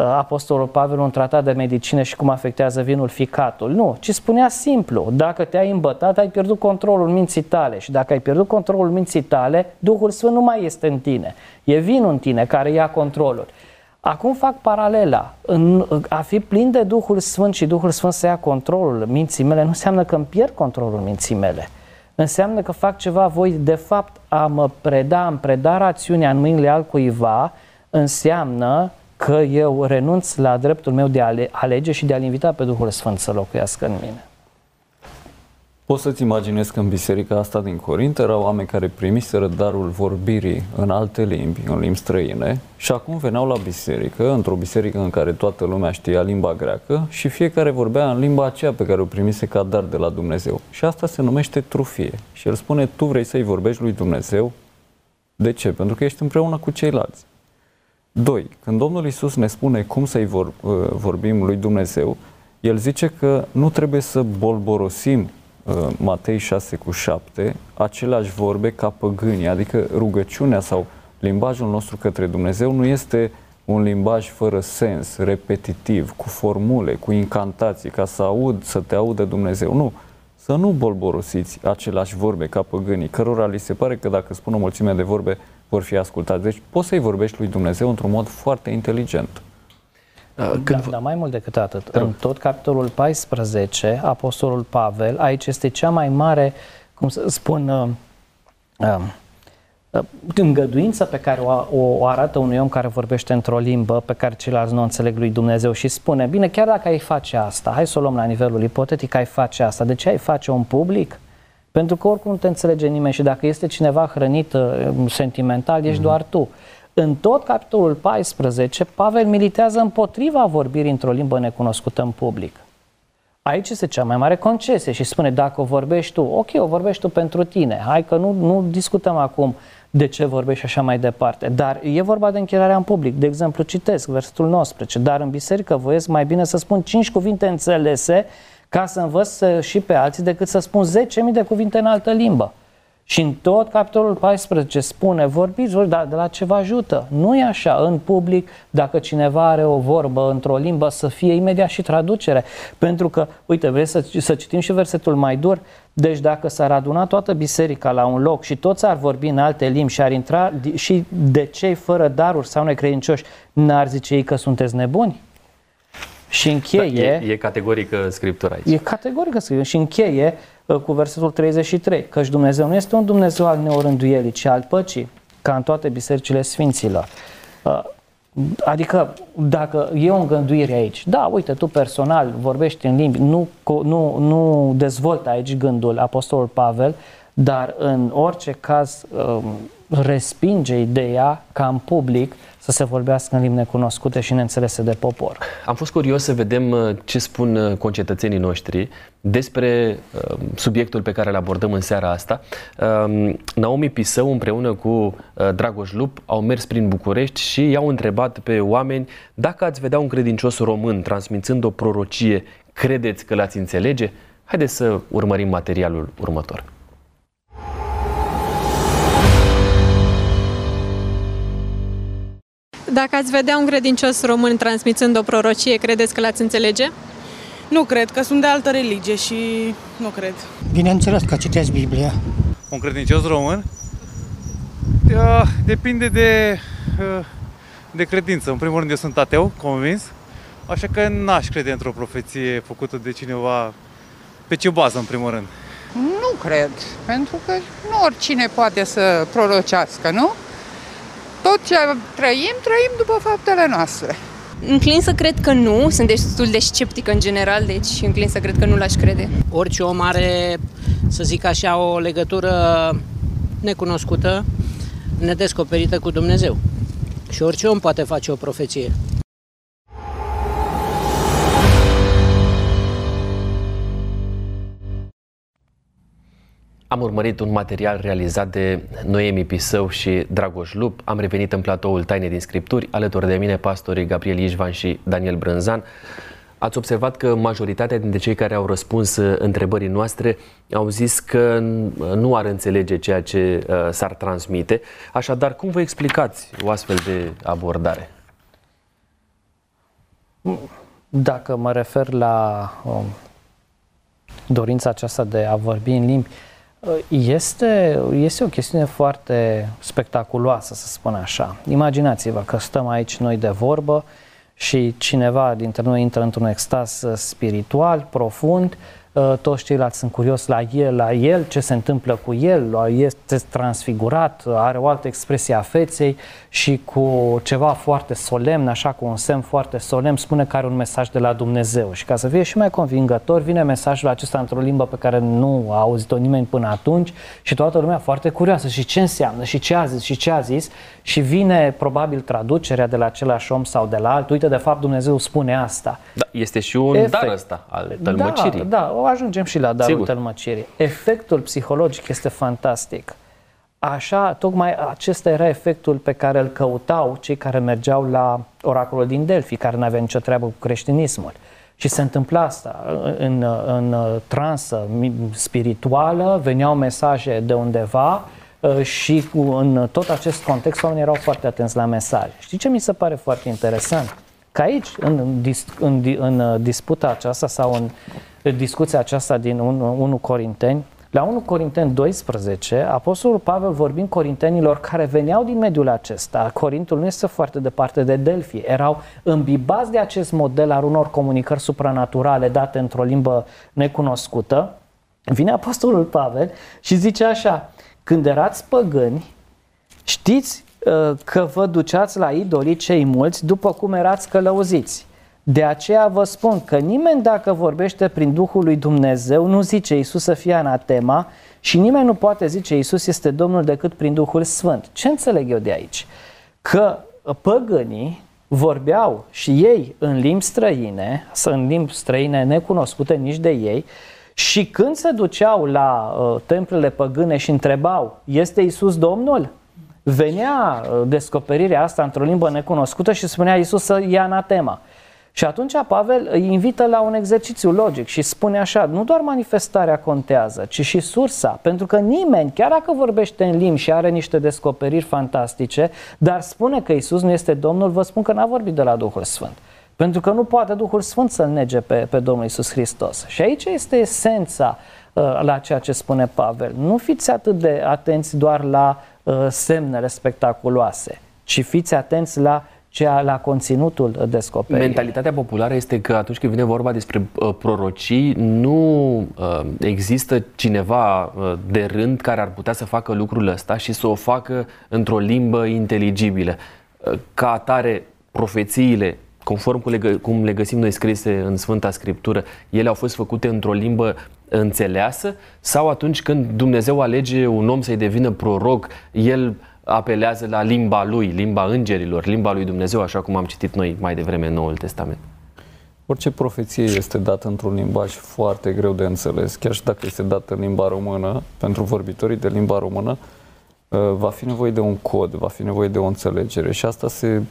Apostolul Pavel un tratat de medicină și cum afectează vinul ficatul. Nu, ci spunea simplu, dacă te-ai îmbătat, ai pierdut controlul minții tale și dacă ai pierdut controlul minții tale, Duhul Sfânt nu mai este în tine. E vinul în tine care ia controlul. Acum fac paralela. În, a fi plin de Duhul Sfânt și Duhul Sfânt să ia controlul minții mele nu înseamnă că îmi pierd controlul minții mele înseamnă că fac ceva voi, de fapt, a mă preda, am preda rațiunea în mâinile altcuiva, înseamnă că eu renunț la dreptul meu de a alege și de a-L invita pe Duhul Sfânt să locuiască în mine. Poți să-ți imaginezi că în biserica asta din Corint erau oameni care primiseră darul vorbirii în alte limbi, în limbi străine, și acum veneau la biserică, într-o biserică în care toată lumea știa limba greacă și fiecare vorbea în limba aceea pe care o primise ca dar de la Dumnezeu. Și asta se numește trufie. Și el spune, tu vrei să-i vorbești lui Dumnezeu? De ce? Pentru că ești împreună cu ceilalți. Doi, când Domnul Isus ne spune cum să-i vor, uh, vorbim lui Dumnezeu, el zice că nu trebuie să bolborosim Uh, Matei 6 cu 7, aceleași vorbe ca păgânii, adică rugăciunea sau limbajul nostru către Dumnezeu nu este un limbaj fără sens, repetitiv, cu formule, cu incantații, ca să aud, să te audă Dumnezeu. Nu, să nu bolborosiți aceleași vorbe ca păgânii, cărora li se pare că dacă spun o mulțime de vorbe vor fi ascultați. Deci poți să-i vorbești lui Dumnezeu într-un mod foarte inteligent. Uh, când... Da, dar mai mult decât atât, în tot capitolul 14, Apostolul Pavel, aici este cea mai mare, cum să spun, uh, uh, uh, îngăduință pe care o, o arată unui om care vorbește într-o limbă pe care ceilalți nu înțeleg lui Dumnezeu și spune, bine, chiar dacă ai face asta, hai să o luăm la nivelul ipotetic, ai face asta, de ce ai face un public? Pentru că oricum nu te înțelege nimeni și dacă este cineva hrănit uh, sentimental, ești mm-hmm. doar tu. În tot capitolul 14, Pavel militează împotriva vorbirii într-o limbă necunoscută în public. Aici este cea mai mare concesie și spune, dacă o vorbești tu, ok, o vorbești tu pentru tine, hai că nu, nu discutăm acum de ce vorbești așa mai departe, dar e vorba de închirarea în public. De exemplu, citesc versetul 19, dar în biserică voiesc mai bine să spun 5 cuvinte înțelese ca să învăț și pe alții decât să spun 10.000 de cuvinte în altă limbă. Și în tot capitolul 14 spune, vorbiți, vorbiți, dar de la ce vă ajută? Nu e așa, în public, dacă cineva are o vorbă într-o limbă, să fie imediat și traducere. Pentru că, uite, vrei să, să citim și versetul mai dur? Deci dacă s-ar aduna toată biserica la un loc și toți ar vorbi în alte limbi și ar intra și de cei fără daruri sau necredincioși, n-ar zice ei că sunteți nebuni? Și încheie... Da, e, e categorică Scriptura aici. E categorică Scriptura și încheie Uh, cu versetul 33, căci Dumnezeu nu este un Dumnezeu al neorânduielii, ci al păcii, ca în toate bisericile sfinților. Uh, adică, dacă e o îngânduire aici, da, uite, tu personal vorbești în limbi, nu, nu, nu dezvoltă aici gândul Apostolul Pavel, dar în orice caz um, respinge ideea ca în public să se vorbească în limbi necunoscute și neînțelese de popor. Am fost curios să vedem uh, ce spun uh, concetățenii noștri despre uh, subiectul pe care îl abordăm în seara asta. Um, Naomi Pisău împreună cu Dragoș Lup au mers prin București și i-au întrebat pe oameni dacă ați vedea un credincios român transmițând o prorocie, credeți că l-ați înțelege? Haideți să urmărim materialul următor. Dacă ați vedea un credincios român transmițând o prorocie, credeți că l-ați înțelege? Nu cred, că sunt de altă religie și nu cred. Bineînțeles că citesc Biblia. Un credincios român? Depinde de, de credință. În primul rând, eu sunt ateu, convins, așa că n-aș crede într-o profeție făcută de cineva pe ce bază, în primul rând. Nu cred, pentru că nu oricine poate să prorocească, nu? Tot ce trăim, trăim după faptele noastre. Înclin să cred că nu, sunt destul de sceptică în general, deci înclin să cred că nu l-aș crede. Orice om are, să zic așa, o legătură necunoscută, nedescoperită cu Dumnezeu. Și orice om poate face o profeție. Am urmărit un material realizat de Noemi Pisău și Dragoș Lup. Am revenit în platoul Taine din Scripturi, alături de mine pastorii Gabriel Ișvan și Daniel Brânzan. Ați observat că majoritatea dintre cei care au răspuns uh, întrebării noastre au zis că nu ar înțelege ceea ce uh, s-ar transmite. Așadar, cum vă explicați o astfel de abordare? Dacă mă refer la um, dorința aceasta de a vorbi în limbi, este, este o chestiune foarte spectaculoasă, să spun așa. Imaginați-vă că stăm aici noi de vorbă și cineva dintre noi intră într-un extaz spiritual profund Uh, toți ceilalți sunt curios la el, la el, ce se întâmplă cu el, este transfigurat, are o altă expresie a feței și cu ceva foarte solemn, așa cu un semn foarte solemn, spune că are un mesaj de la Dumnezeu. Și ca să fie și mai convingător, vine mesajul acesta într-o limbă pe care nu a auzit-o nimeni până atunci și toată lumea foarte curioasă. Și ce înseamnă? Și ce a zis? Și ce a zis? Și vine probabil traducerea de la același om sau de la altul. Uite, de fapt, Dumnezeu spune asta. Da, este și un Efect. dar ăsta al tălmăcirii. Da, da, ajungem și la darul Sigur. tălmăcirii. Efectul psihologic este fantastic. Așa, tocmai acesta era efectul pe care îl căutau cei care mergeau la oracolul din Delphi, care nu avea nicio treabă cu creștinismul. Și se întâmpla asta. În, în transă spirituală veneau mesaje de undeva uh, și în tot acest context oamenii erau foarte atenți la mesaje. Știi ce mi se pare foarte interesant? Că aici, în, în, în, în disputa aceasta sau în discuția aceasta din 1, 1 Corinteni, la 1 Corinteni 12, Apostolul Pavel vorbind corintenilor care veneau din mediul acesta, Corintul nu este foarte departe de Delphi, erau îmbibați de acest model al unor comunicări supranaturale date într-o limbă necunoscută, vine Apostolul Pavel și zice așa, când erați păgâni, știți uh, că vă duceați la idolii cei mulți după cum erați călăuziți. De aceea vă spun că nimeni dacă vorbește prin Duhul lui Dumnezeu nu zice Iisus să fie anatema și nimeni nu poate zice Iisus este Domnul decât prin Duhul Sfânt. Ce înțeleg eu de aici? Că păgânii vorbeau și ei în limbi străine, în limbi străine necunoscute nici de ei, și când se duceau la uh, templele păgâne și întrebau, este Isus Domnul? Venea uh, descoperirea asta într-o limbă necunoscută și spunea Isus să ia anatema. Și atunci Pavel îi invită la un exercițiu logic și spune așa, nu doar manifestarea contează, ci și sursa, pentru că nimeni, chiar dacă vorbește în limbi și are niște descoperiri fantastice, dar spune că Isus nu este Domnul, vă spun că n-a vorbit de la Duhul Sfânt. Pentru că nu poate Duhul Sfânt să-L nege pe, pe Domnul Isus Hristos. Și aici este esența uh, la ceea ce spune Pavel. Nu fiți atât de atenți doar la uh, semnele spectaculoase, ci fiți atenți la cea la conținutul descoperirii. Mentalitatea populară este că atunci când vine vorba despre uh, prorocii, nu uh, există cineva uh, de rând care ar putea să facă lucrul ăsta și să o facă într-o limbă inteligibilă. Uh, ca atare, profețiile, conform cu le, cum le găsim noi scrise în Sfânta Scriptură, ele au fost făcute într-o limbă înțeleasă sau atunci când Dumnezeu alege un om să-i devină proroc, el apelează la limba lui, limba îngerilor, limba lui Dumnezeu, așa cum am citit noi mai devreme în Noul Testament. Orice profeție este dată într-un limbaj foarte greu de înțeles, chiar și dacă este dată în limba română, pentru vorbitorii de limba română, uh, va fi nevoie de un cod, va fi nevoie de o înțelegere și asta se...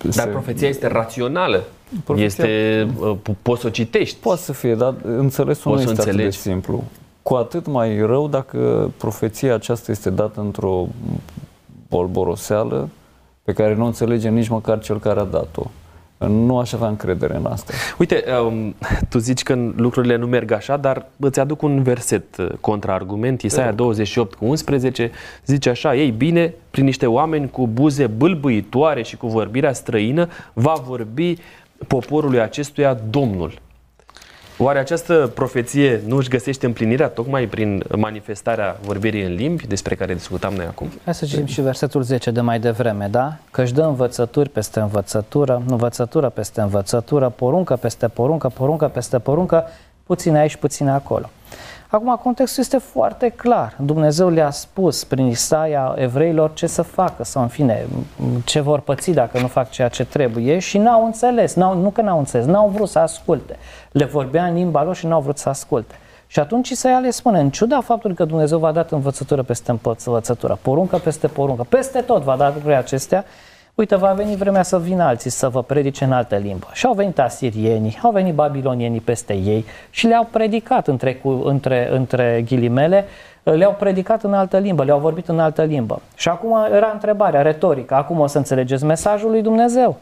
Dar se... profeția este rațională. Profeția... Este, uh, poți să o citești. Poate să fie, dar înțelesul poți nu este atât de simplu. Cu atât mai rău dacă profeția aceasta este dată într-o bolboroseală pe care nu înțelege nici măcar cel care a dat-o. nu aș avea încredere în asta. Uite, um, tu zici că lucrurile nu merg așa, dar îți aduc un verset uh, contraargument, Isaia 28 cu 11, zice așa, ei bine, prin niște oameni cu buze bâlbâitoare și cu vorbirea străină, va vorbi poporului acestuia Domnul. Oare această profeție nu își găsește împlinirea tocmai prin manifestarea vorbirii în limbi despre care discutam noi acum? Hai să citim și versetul 10 de mai devreme, da? Că își dă învățături peste învățătură, învățătură peste învățătură, poruncă peste poruncă, poruncă peste poruncă, puțin aici, puțin acolo. Acum, contextul este foarte clar. Dumnezeu le-a spus prin Isaia evreilor ce să facă sau, în fine, ce vor păți dacă nu fac ceea ce trebuie și n-au înțeles. N-au, nu că n-au înțeles, n-au vrut să asculte. Le vorbea în limba lor și n-au vrut să asculte. Și atunci Isaia le spune, în ciuda faptului că Dumnezeu v-a dat învățătură peste învățătură, poruncă peste poruncă, peste tot v-a dat lucrurile acestea, uite, va veni vremea să vină alții să vă predice în altă limbă. Și au venit asirienii, au venit babilonienii peste ei și le-au predicat între, cu, între, între ghilimele, le-au predicat în altă limbă, le-au vorbit în altă limbă. Și acum era întrebarea retorică, acum o să înțelegeți mesajul lui Dumnezeu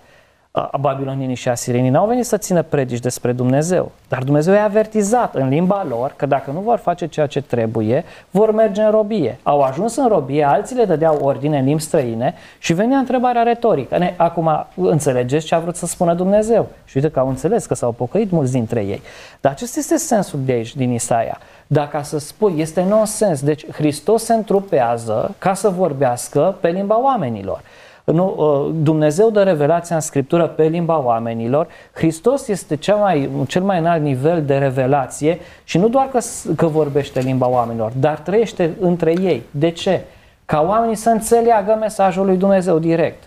babilonienii și asirienii n-au venit să țină predici despre Dumnezeu, dar Dumnezeu i-a avertizat în limba lor că dacă nu vor face ceea ce trebuie, vor merge în robie. Au ajuns în robie, alții le dădeau ordine în limbi străine și venea întrebarea retorică. Ne, acum înțelegeți ce a vrut să spună Dumnezeu? Și uite că au înțeles că s-au pocăit mulți dintre ei. Dar acesta este sensul de aici, din Isaia. Dacă să spui, este nonsens. Deci Hristos se întrupează ca să vorbească pe limba oamenilor. Nu, uh, Dumnezeu dă revelația în Scriptură pe limba oamenilor. Hristos este cea mai, cel mai înalt nivel de revelație și nu doar că, că vorbește limba oamenilor, dar trăiește între ei. De ce? Ca oamenii să înțeleagă mesajul lui Dumnezeu direct.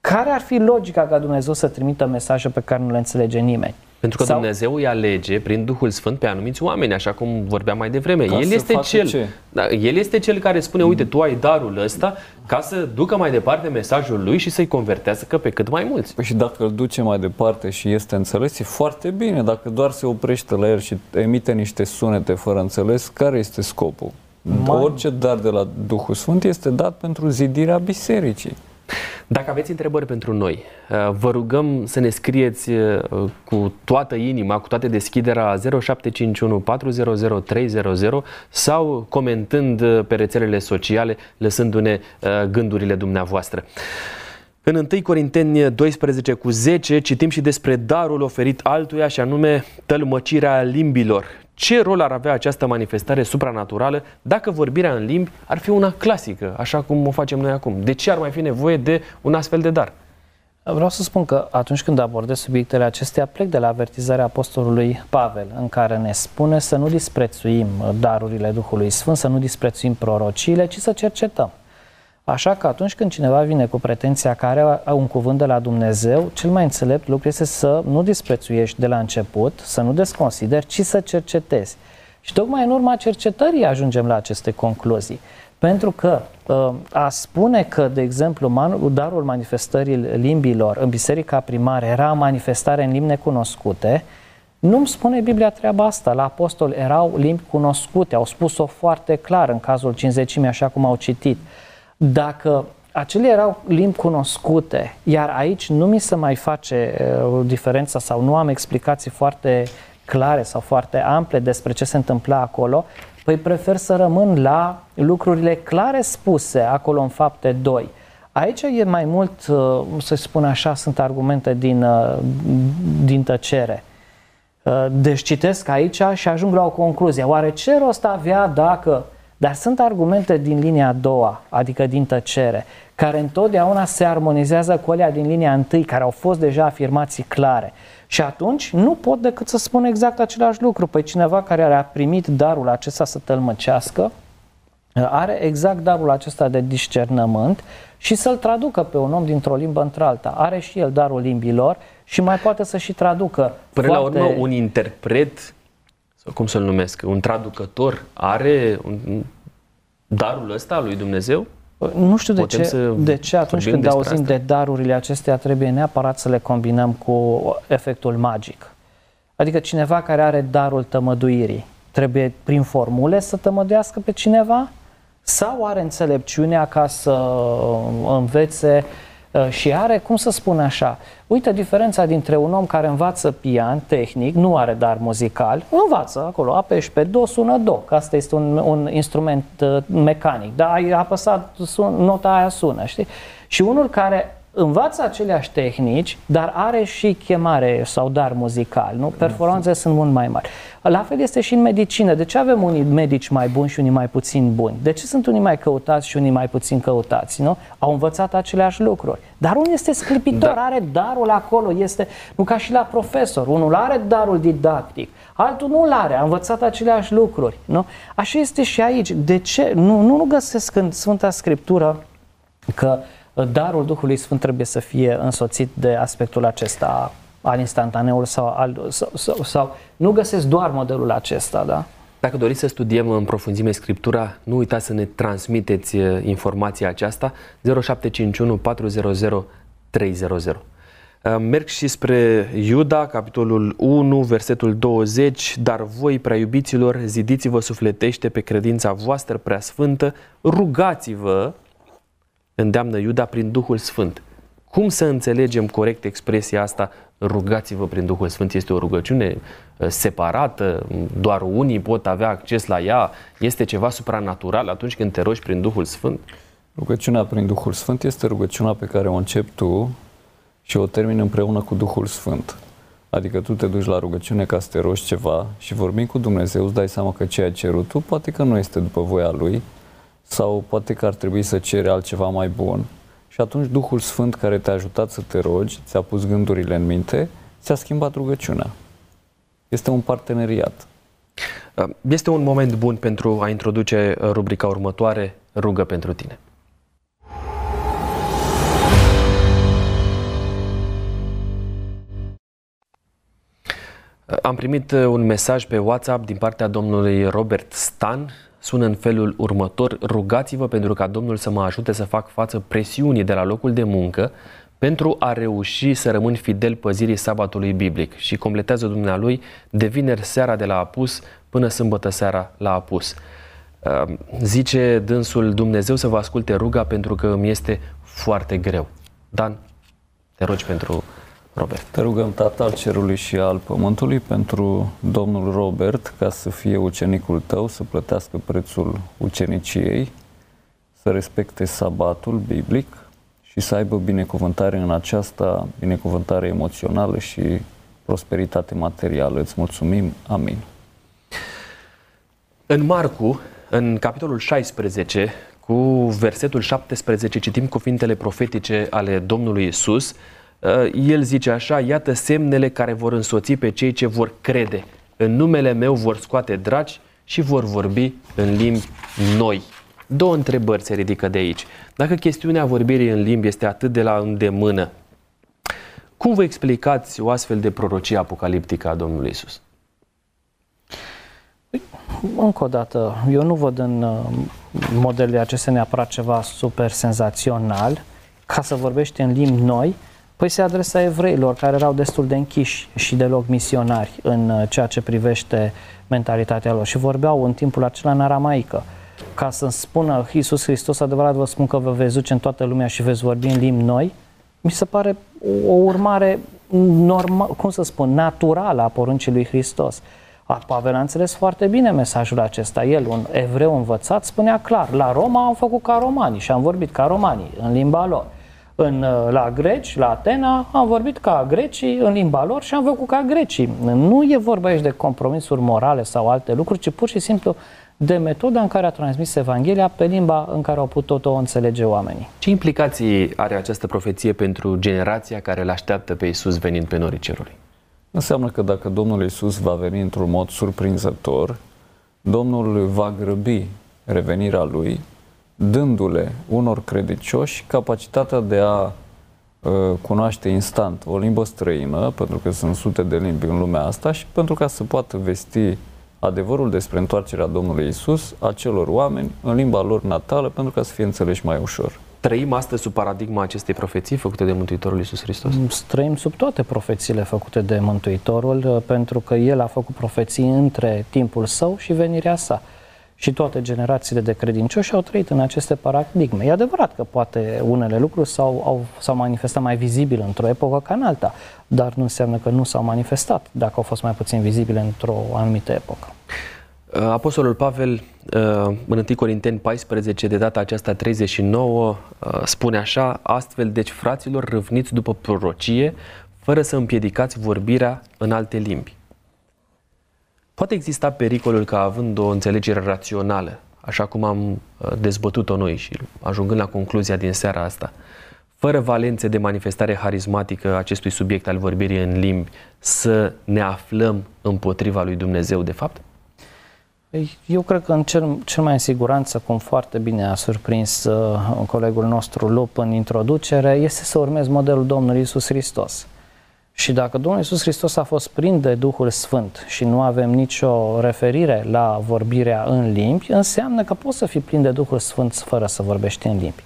Care ar fi logica ca Dumnezeu să trimită mesaje pe care nu le înțelege nimeni? Pentru că Sau... Dumnezeu îi alege prin Duhul Sfânt pe anumiți oameni, așa cum vorbeam mai devreme. Ca el este cel, ce? Da, el este cel care spune, uite, tu ai darul ăsta ca să ducă mai departe mesajul lui și să-i convertească pe cât mai mulți. Păi și dacă îl duce mai departe și este înțeles, e foarte bine. Dacă doar se oprește la el și emite niște sunete fără înțeles, care este scopul? Mai... Orice dar de la Duhul Sfânt este dat pentru zidirea bisericii. Dacă aveți întrebări pentru noi, uh, vă rugăm să ne scrieți uh, cu toată inima, cu toată deschiderea 0751 400 300 sau comentând uh, pe rețelele sociale, lăsându-ne gândurile dumneavoastră. În 1 Corinteni 12 cu 10 citim și despre darul oferit altuia și anume tălmăcirea limbilor. Ce rol ar avea această manifestare supranaturală dacă vorbirea în limbi ar fi una clasică, așa cum o facem noi acum? De ce ar mai fi nevoie de un astfel de dar? Vreau să spun că atunci când abordez subiectele acestea, plec de la avertizarea apostolului Pavel, în care ne spune să nu disprețuim darurile Duhului Sfânt, să nu disprețuim prorociile, ci să cercetăm. Așa că atunci când cineva vine cu pretenția că are un cuvânt de la Dumnezeu, cel mai înțelept lucru este să nu disprețuiești de la început, să nu desconsideri, ci să cercetezi. Și tocmai în urma cercetării ajungem la aceste concluzii. Pentru că ă, a spune că, de exemplu, darul manifestării limbilor în biserica primară era manifestare în limbi necunoscute, nu-mi spune Biblia treaba asta. La apostol erau limbi cunoscute, au spus-o foarte clar în cazul cinzecimii, așa cum au citit. Dacă acele erau limbi cunoscute, iar aici nu mi se mai face uh, diferența sau nu am explicații foarte clare sau foarte ample despre ce se întâmpla acolo, păi prefer să rămân la lucrurile clare spuse acolo în fapte 2. Aici e mai mult, uh, să spun așa, sunt argumente din, uh, din tăcere. Uh, deci citesc aici și ajung la o concluzie. Oare ce rost avea dacă dar sunt argumente din linia a doua, adică din tăcere, care întotdeauna se armonizează cu alea din linia întâi, care au fost deja afirmații clare. Și atunci nu pot decât să spun exact același lucru. Păi cineva care a primit darul acesta să tălmăcească, are exact darul acesta de discernământ și să-l traducă pe un om dintr-o limbă într-alta. Are și el darul limbilor și mai poate să și traducă. Până foarte... la urmă, un interpret cum să-l numesc, un traducător are un, darul ăsta al lui Dumnezeu? Nu știu de ce, de ce atunci când auzim asta? de darurile acestea trebuie neapărat să le combinăm cu efectul magic. Adică cineva care are darul tămăduirii trebuie prin formule să tămăduiască pe cineva? Sau are înțelepciunea ca să învețe Uh, și are, cum să spun așa, uite diferența dintre un om care învață pian tehnic, nu are dar muzical, învață acolo, apeși pe do, sună do, că asta este un, un instrument uh, mecanic, dar ai apăsat, sun, nota aia sună, știi? Și unul care învață aceleași tehnici, dar are și chemare sau dar muzical, nu? Performanțele sunt mult mai mari. La fel este și în medicină. De ce avem unii medici mai buni și unii mai puțin buni? De ce sunt unii mai căutați și unii mai puțin căutați, nu? Au învățat aceleași lucruri. Dar unul este sclipitor, da. are darul acolo, este, nu ca și la profesor, unul are darul didactic, altul nu-l are, a învățat aceleași lucruri, nu? Așa este și aici. De ce? Nu, nu, nu găsesc în Sfânta Scriptură că uh, darul Duhului Sfânt trebuie să fie însoțit de aspectul acesta al instantaneului sau, al, sau, sau, sau nu găsesc doar modelul acesta, da? Dacă doriți să studiem în profunzime Scriptura, nu uitați să ne transmiteți uh, informația aceasta 0751 400 300. Merg și spre Iuda, capitolul 1, versetul 20, dar voi, prea iubiților, zidiți-vă sufletește pe credința voastră prea sfântă, rugați-vă îndeamnă Iuda prin Duhul Sfânt. Cum să înțelegem corect expresia asta, rugați-vă prin Duhul Sfânt? Este o rugăciune uh, separată, doar unii pot avea acces la ea, este ceva supranatural atunci când te rogi prin Duhul Sfânt? Rugăciunea prin Duhul Sfânt este rugăciunea pe care o începi tu și o termini împreună cu Duhul Sfânt. Adică tu te duci la rugăciune ca să te rogi ceva și vorbim cu Dumnezeu, îți dai seama că ceea ce cerut tu poate că nu este după voia Lui, sau poate că ar trebui să cere altceva mai bun. Și atunci Duhul Sfânt care te-a ajutat să te rogi, ți-a pus gândurile în minte, ți-a schimbat rugăciunea. Este un parteneriat. Este un moment bun pentru a introduce rubrica următoare, rugă pentru tine. Am primit un mesaj pe WhatsApp din partea domnului Robert Stan, sună în felul următor, rugați-vă pentru ca Domnul să mă ajute să fac față presiunii de la locul de muncă pentru a reuși să rămân fidel păzirii sabatului biblic și completează dumnealui de vineri seara de la apus până sâmbătă seara la apus. Ehm, zice dânsul Dumnezeu să vă asculte ruga pentru că îmi este foarte greu. Dan, te rogi pentru Robert. Te rugăm, Tată al Cerului și al Pământului, pentru domnul Robert, ca să fie ucenicul tău, să plătească prețul uceniciei, să respecte sabatul biblic și să aibă binecuvântare în aceasta, binecuvântare emoțională și prosperitate materială. Îți mulțumim. Amin. În Marcu, în capitolul 16, cu versetul 17, citim cuvintele profetice ale Domnului Isus, Uh, el zice așa, iată semnele care vor însoți pe cei ce vor crede. În numele meu vor scoate dragi și vor vorbi în limbi noi. Două întrebări se ridică de aici. Dacă chestiunea vorbirii în limbi este atât de la îndemână, cum vă explicați o astfel de prorocie apocaliptică a Domnului Isus? Încă o dată, eu nu văd în uh, modelele acestea neapărat ceva super senzațional ca să vorbești în limbi noi, Păi se adresa evreilor care erau destul de închiși și deloc misionari în uh, ceea ce privește mentalitatea lor și vorbeau în timpul acela în aramaică. Ca să spună Iisus Hristos, adevărat vă spun că vă veți duce în toată lumea și veți vorbi în limbi noi, mi se pare o urmare normal, cum să spun, naturală a poruncii lui Hristos. Pavel a înțeles foarte bine mesajul acesta. El, un evreu învățat, spunea clar, la Roma am făcut ca romanii și am vorbit ca romanii, în limba lor în, uh, la greci, la Atena, am vorbit ca grecii în limba lor și am făcut ca grecii. Nu e vorba aici de compromisuri morale sau alte lucruri, ci pur și simplu de metoda în care a transmis Evanghelia pe limba în care au putut-o înțelege oamenii. Ce implicații are această profeție pentru generația care îl așteaptă pe Isus venind pe norii cerului? Înseamnă că dacă Domnul Isus va veni într-un mod surprinzător, Domnul va grăbi revenirea Lui dându-le unor credicioși capacitatea de a uh, cunoaște instant o limbă străină, pentru că sunt sute de limbi în lumea asta și pentru ca să poată vesti adevărul despre întoarcerea Domnului Isus acelor oameni în limba lor natală pentru ca să fie înțeleși mai ușor. Trăim astăzi sub paradigma acestei profeții făcute de Mântuitorul Iisus Hristos? Mm, trăim sub toate profețiile făcute de Mântuitorul, uh, pentru că El a făcut profeții între timpul său și venirea sa. Și toate generațiile de credincioși au trăit în aceste paradigme. E adevărat că poate unele lucruri s-au, au, s-au manifestat mai vizibil într-o epocă ca în alta, dar nu înseamnă că nu s-au manifestat dacă au fost mai puțin vizibile într-o anumită epocă. Uh, Apostolul Pavel, uh, în 1 Corinteni 14, de data aceasta 39, uh, spune așa, astfel, deci, fraților, râvniți după prorocie, fără să împiedicați vorbirea în alte limbi. Poate exista pericolul ca având o înțelegere rațională, așa cum am dezbătut-o noi și ajungând la concluzia din seara asta, fără valențe de manifestare harismatică acestui subiect al vorbirii în limbi, să ne aflăm împotriva lui Dumnezeu de fapt? Păi, eu cred că în cel, cel mai în siguranță, cum foarte bine a surprins uh, colegul nostru Lup în introducere, este să urmezi modelul Domnului Isus Hristos. Și dacă Domnul Isus Hristos a fost prins de Duhul Sfânt și nu avem nicio referire la vorbirea în limbi, înseamnă că poți să fii plin de Duhul Sfânt fără să vorbești în limbi.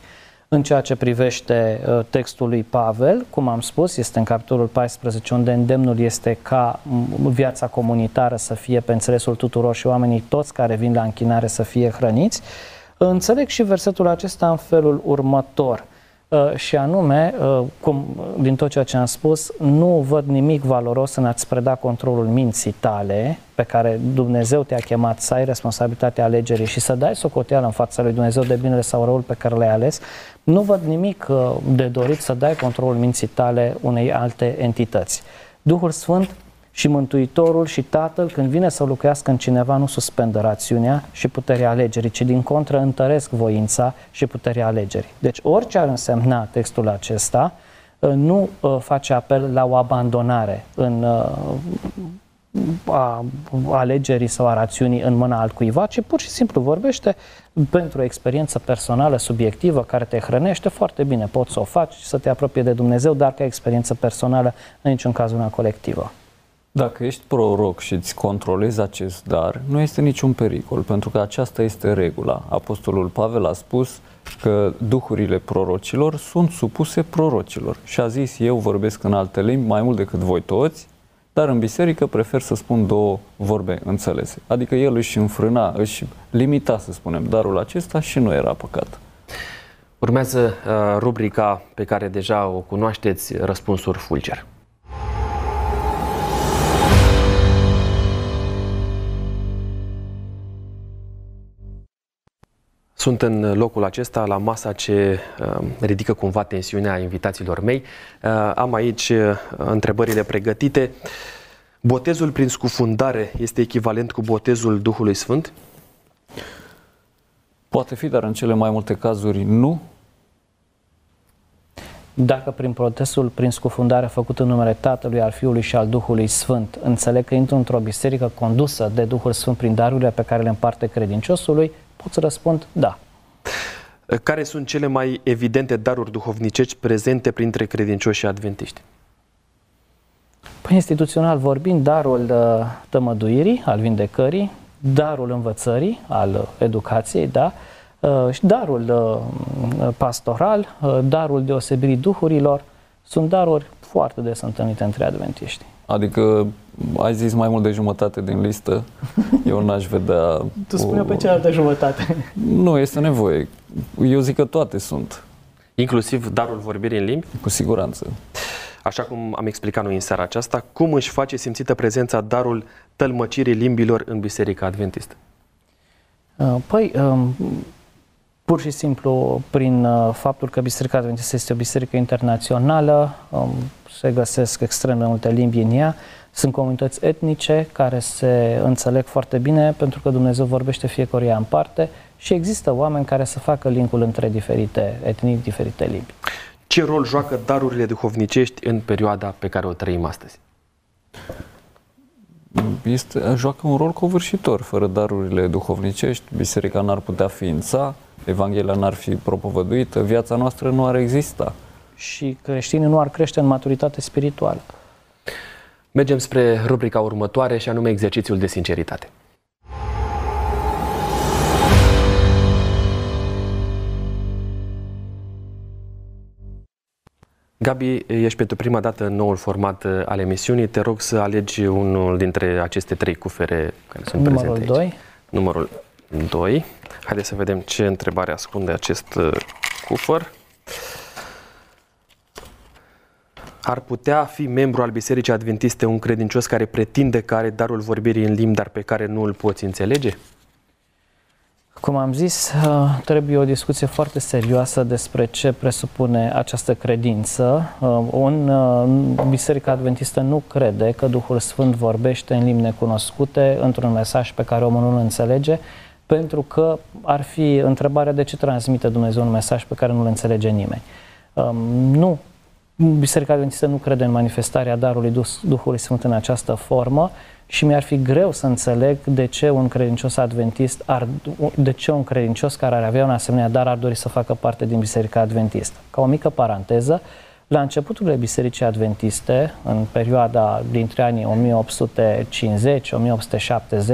În ceea ce privește uh, textul lui Pavel, cum am spus, este în capitolul 14, unde îndemnul este ca viața comunitară să fie pe înțelesul tuturor și oamenii toți care vin la închinare să fie hrăniți. Înțeleg și versetul acesta în felul următor – Uh, și anume, uh, cum, din tot ceea ce am spus, nu văd nimic valoros în a-ți preda controlul minții tale, pe care Dumnezeu te-a chemat să ai responsabilitatea alegerii și să dai socoteală în fața lui Dumnezeu de binele sau răul pe care l-ai ales, nu văd nimic uh, de dorit să dai controlul minții tale unei alte entități. Duhul Sfânt și Mântuitorul și Tatăl, când vine să locuiască în cineva, nu suspendă rațiunea și puterea alegerii, ci din contră întăresc voința și puterea alegerii. Deci orice ar însemna textul acesta, ă, nu ă, face apel la o abandonare în ă, a alegerii sau a rațiunii în mâna altcuiva, ci pur și simplu vorbește pentru o experiență personală, subiectivă, care te hrănește foarte bine. Poți să o faci, să te apropie de Dumnezeu, dar ca experiență personală, în niciun caz una colectivă. Dacă ești proroc și îți controlezi acest dar, nu este niciun pericol, pentru că aceasta este regula. Apostolul Pavel a spus că duhurile prorocilor sunt supuse prorocilor și a zis, eu vorbesc în alte limbi mai mult decât voi toți, dar în biserică prefer să spun două vorbe înțelese. Adică el își înfrâna, își limita, să spunem, darul acesta și nu era păcat. Urmează uh, rubrica pe care deja o cunoașteți, răspunsuri fulger. Sunt în locul acesta, la masa ce uh, ridică cumva tensiunea invitațiilor mei. Uh, am aici uh, întrebările pregătite. Botezul prin scufundare este echivalent cu botezul Duhului Sfânt? Poate fi, dar în cele mai multe cazuri nu. Dacă prin protestul, prin scufundare făcut în numele Tatălui, al Fiului și al Duhului Sfânt, înțeleg că intru într-o biserică condusă de Duhul Sfânt prin darurile pe care le împarte credinciosului, pot să răspund da. Care sunt cele mai evidente daruri duhovnicești prezente printre credincioși adventiști? Păi, instituțional vorbind, darul uh, tămăduirii, al vindecării, darul învățării, al educației, da, uh, și darul uh, pastoral, darul deosebirii duhurilor, sunt daruri foarte des întâlnite între adventiști. Adică ai zis mai mult de jumătate din listă, eu n-aș vedea... Tu spune o... pe cealaltă jumătate. Nu, este nevoie. Eu zic că toate sunt. Inclusiv darul vorbirii în limbi? Cu siguranță. Așa cum am explicat noi în seara aceasta, cum își face simțită prezența darul tălmăcirii limbilor în Biserica Adventistă? Uh, păi, um, pur și simplu prin uh, faptul că Biserica Adventistă este o biserică internațională, um, se găsesc extrem de multe limbi în ea, sunt comunități etnice care se înțeleg foarte bine pentru că Dumnezeu vorbește fiecare în parte și există oameni care să facă linkul între diferite etnii, diferite limbi. Ce rol joacă darurile duhovnicești în perioada pe care o trăim astăzi? Este, joacă un rol covârșitor. Fără darurile duhovnicești, biserica n-ar putea ființa, Evanghelia n-ar fi propovăduită, viața noastră nu ar exista. Și creștinii nu ar crește în maturitate spirituală. Mergem spre rubrica următoare și anume exercițiul de sinceritate. Gabi, ești pentru prima dată în noul format uh, al emisiunii. Te rog să alegi unul dintre aceste trei cufere care sunt Numărul prezente aici. Numărul 2. Numărul 2. Haideți să vedem ce întrebare ascunde acest uh, cufăr. Ar putea fi membru al Bisericii Adventiste un credincios care pretinde că are darul vorbirii în limbi, dar pe care nu îl poți înțelege? Cum am zis, uh, trebuie o discuție foarte serioasă despre ce presupune această credință. Uh, un uh, Biserica Adventistă nu crede că Duhul Sfânt vorbește în limbi necunoscute într-un mesaj pe care omul nu îl înțelege, pentru că ar fi întrebarea de ce transmite Dumnezeu un mesaj pe care nu îl înțelege nimeni. Um, nu Biserica Adventistă nu crede în manifestarea darului Duhului Sfânt în această formă și mi-ar fi greu să înțeleg de ce un credincios adventist ar, de ce un credincios care ar avea un asemenea dar ar dori să facă parte din Biserica Adventistă. Ca o mică paranteză, la începuturile Bisericii Adventiste, în perioada dintre anii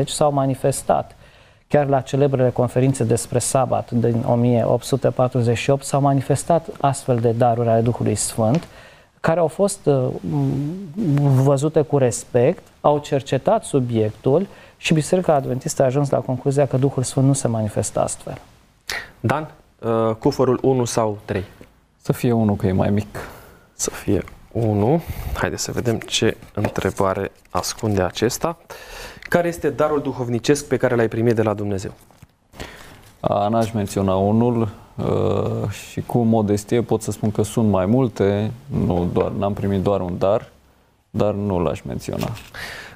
1850-1870, s-au manifestat Chiar la celebrele conferințe despre sabat din 1848 s-au manifestat astfel de daruri ale Duhului Sfânt, care au fost uh, văzute cu respect, au cercetat subiectul și Biserica Adventistă a ajuns la concluzia că Duhul Sfânt nu se manifestă astfel. Dan, uh, cufărul 1 sau 3? Să fie 1, că e mai mic. Să fie 1. Haideți să vedem ce întrebare ascunde acesta. Care este darul duhovnicesc pe care l-ai primit de la Dumnezeu? A, n-aș menționa unul uh, și cu modestie pot să spun că sunt mai multe, nu doar, n-am primit doar un dar, dar nu l-aș menționa.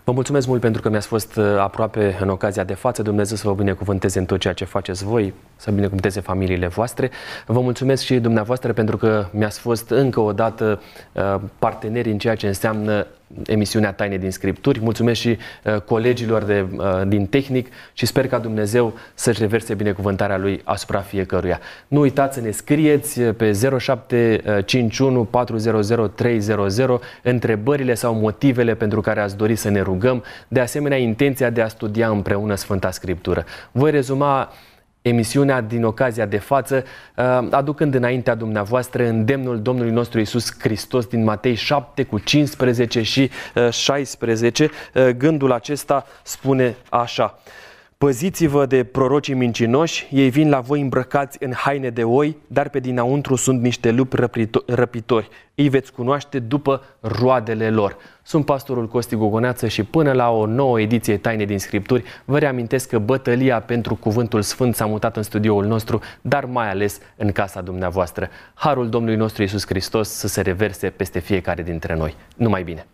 Vă mulțumesc mult pentru că mi-ați fost uh, aproape în ocazia de față. Dumnezeu să vă binecuvânteze în tot ceea ce faceți voi, să binecuvânteze familiile voastre. Vă mulțumesc și dumneavoastră pentru că mi-ați fost încă o dată uh, parteneri în ceea ce înseamnă emisiunea Taine din Scripturi. Mulțumesc și uh, colegilor de, uh, din tehnic și sper ca Dumnezeu să-și reverse binecuvântarea Lui asupra fiecăruia. Nu uitați să ne scrieți pe 0751 400 300 întrebările sau motivele pentru care ați dori să ne rugăm, de asemenea intenția de a studia împreună Sfânta Scriptură. Voi rezuma emisiunea din ocazia de față, uh, aducând înaintea dumneavoastră îndemnul Domnului nostru Isus Hristos din Matei 7 cu 15 și 16. Uh, uh, gândul acesta spune așa. Păziți-vă de prorocii mincinoși, ei vin la voi îmbrăcați în haine de oi, dar pe dinăuntru sunt niște lupi răpitori. Îi veți cunoaște după roadele lor. Sunt pastorul Costi Gogoneață și până la o nouă ediție Taine din Scripturi, vă reamintesc că bătălia pentru Cuvântul Sfânt s-a mutat în studioul nostru, dar mai ales în casa dumneavoastră. Harul Domnului nostru Isus Hristos să se reverse peste fiecare dintre noi. Numai bine!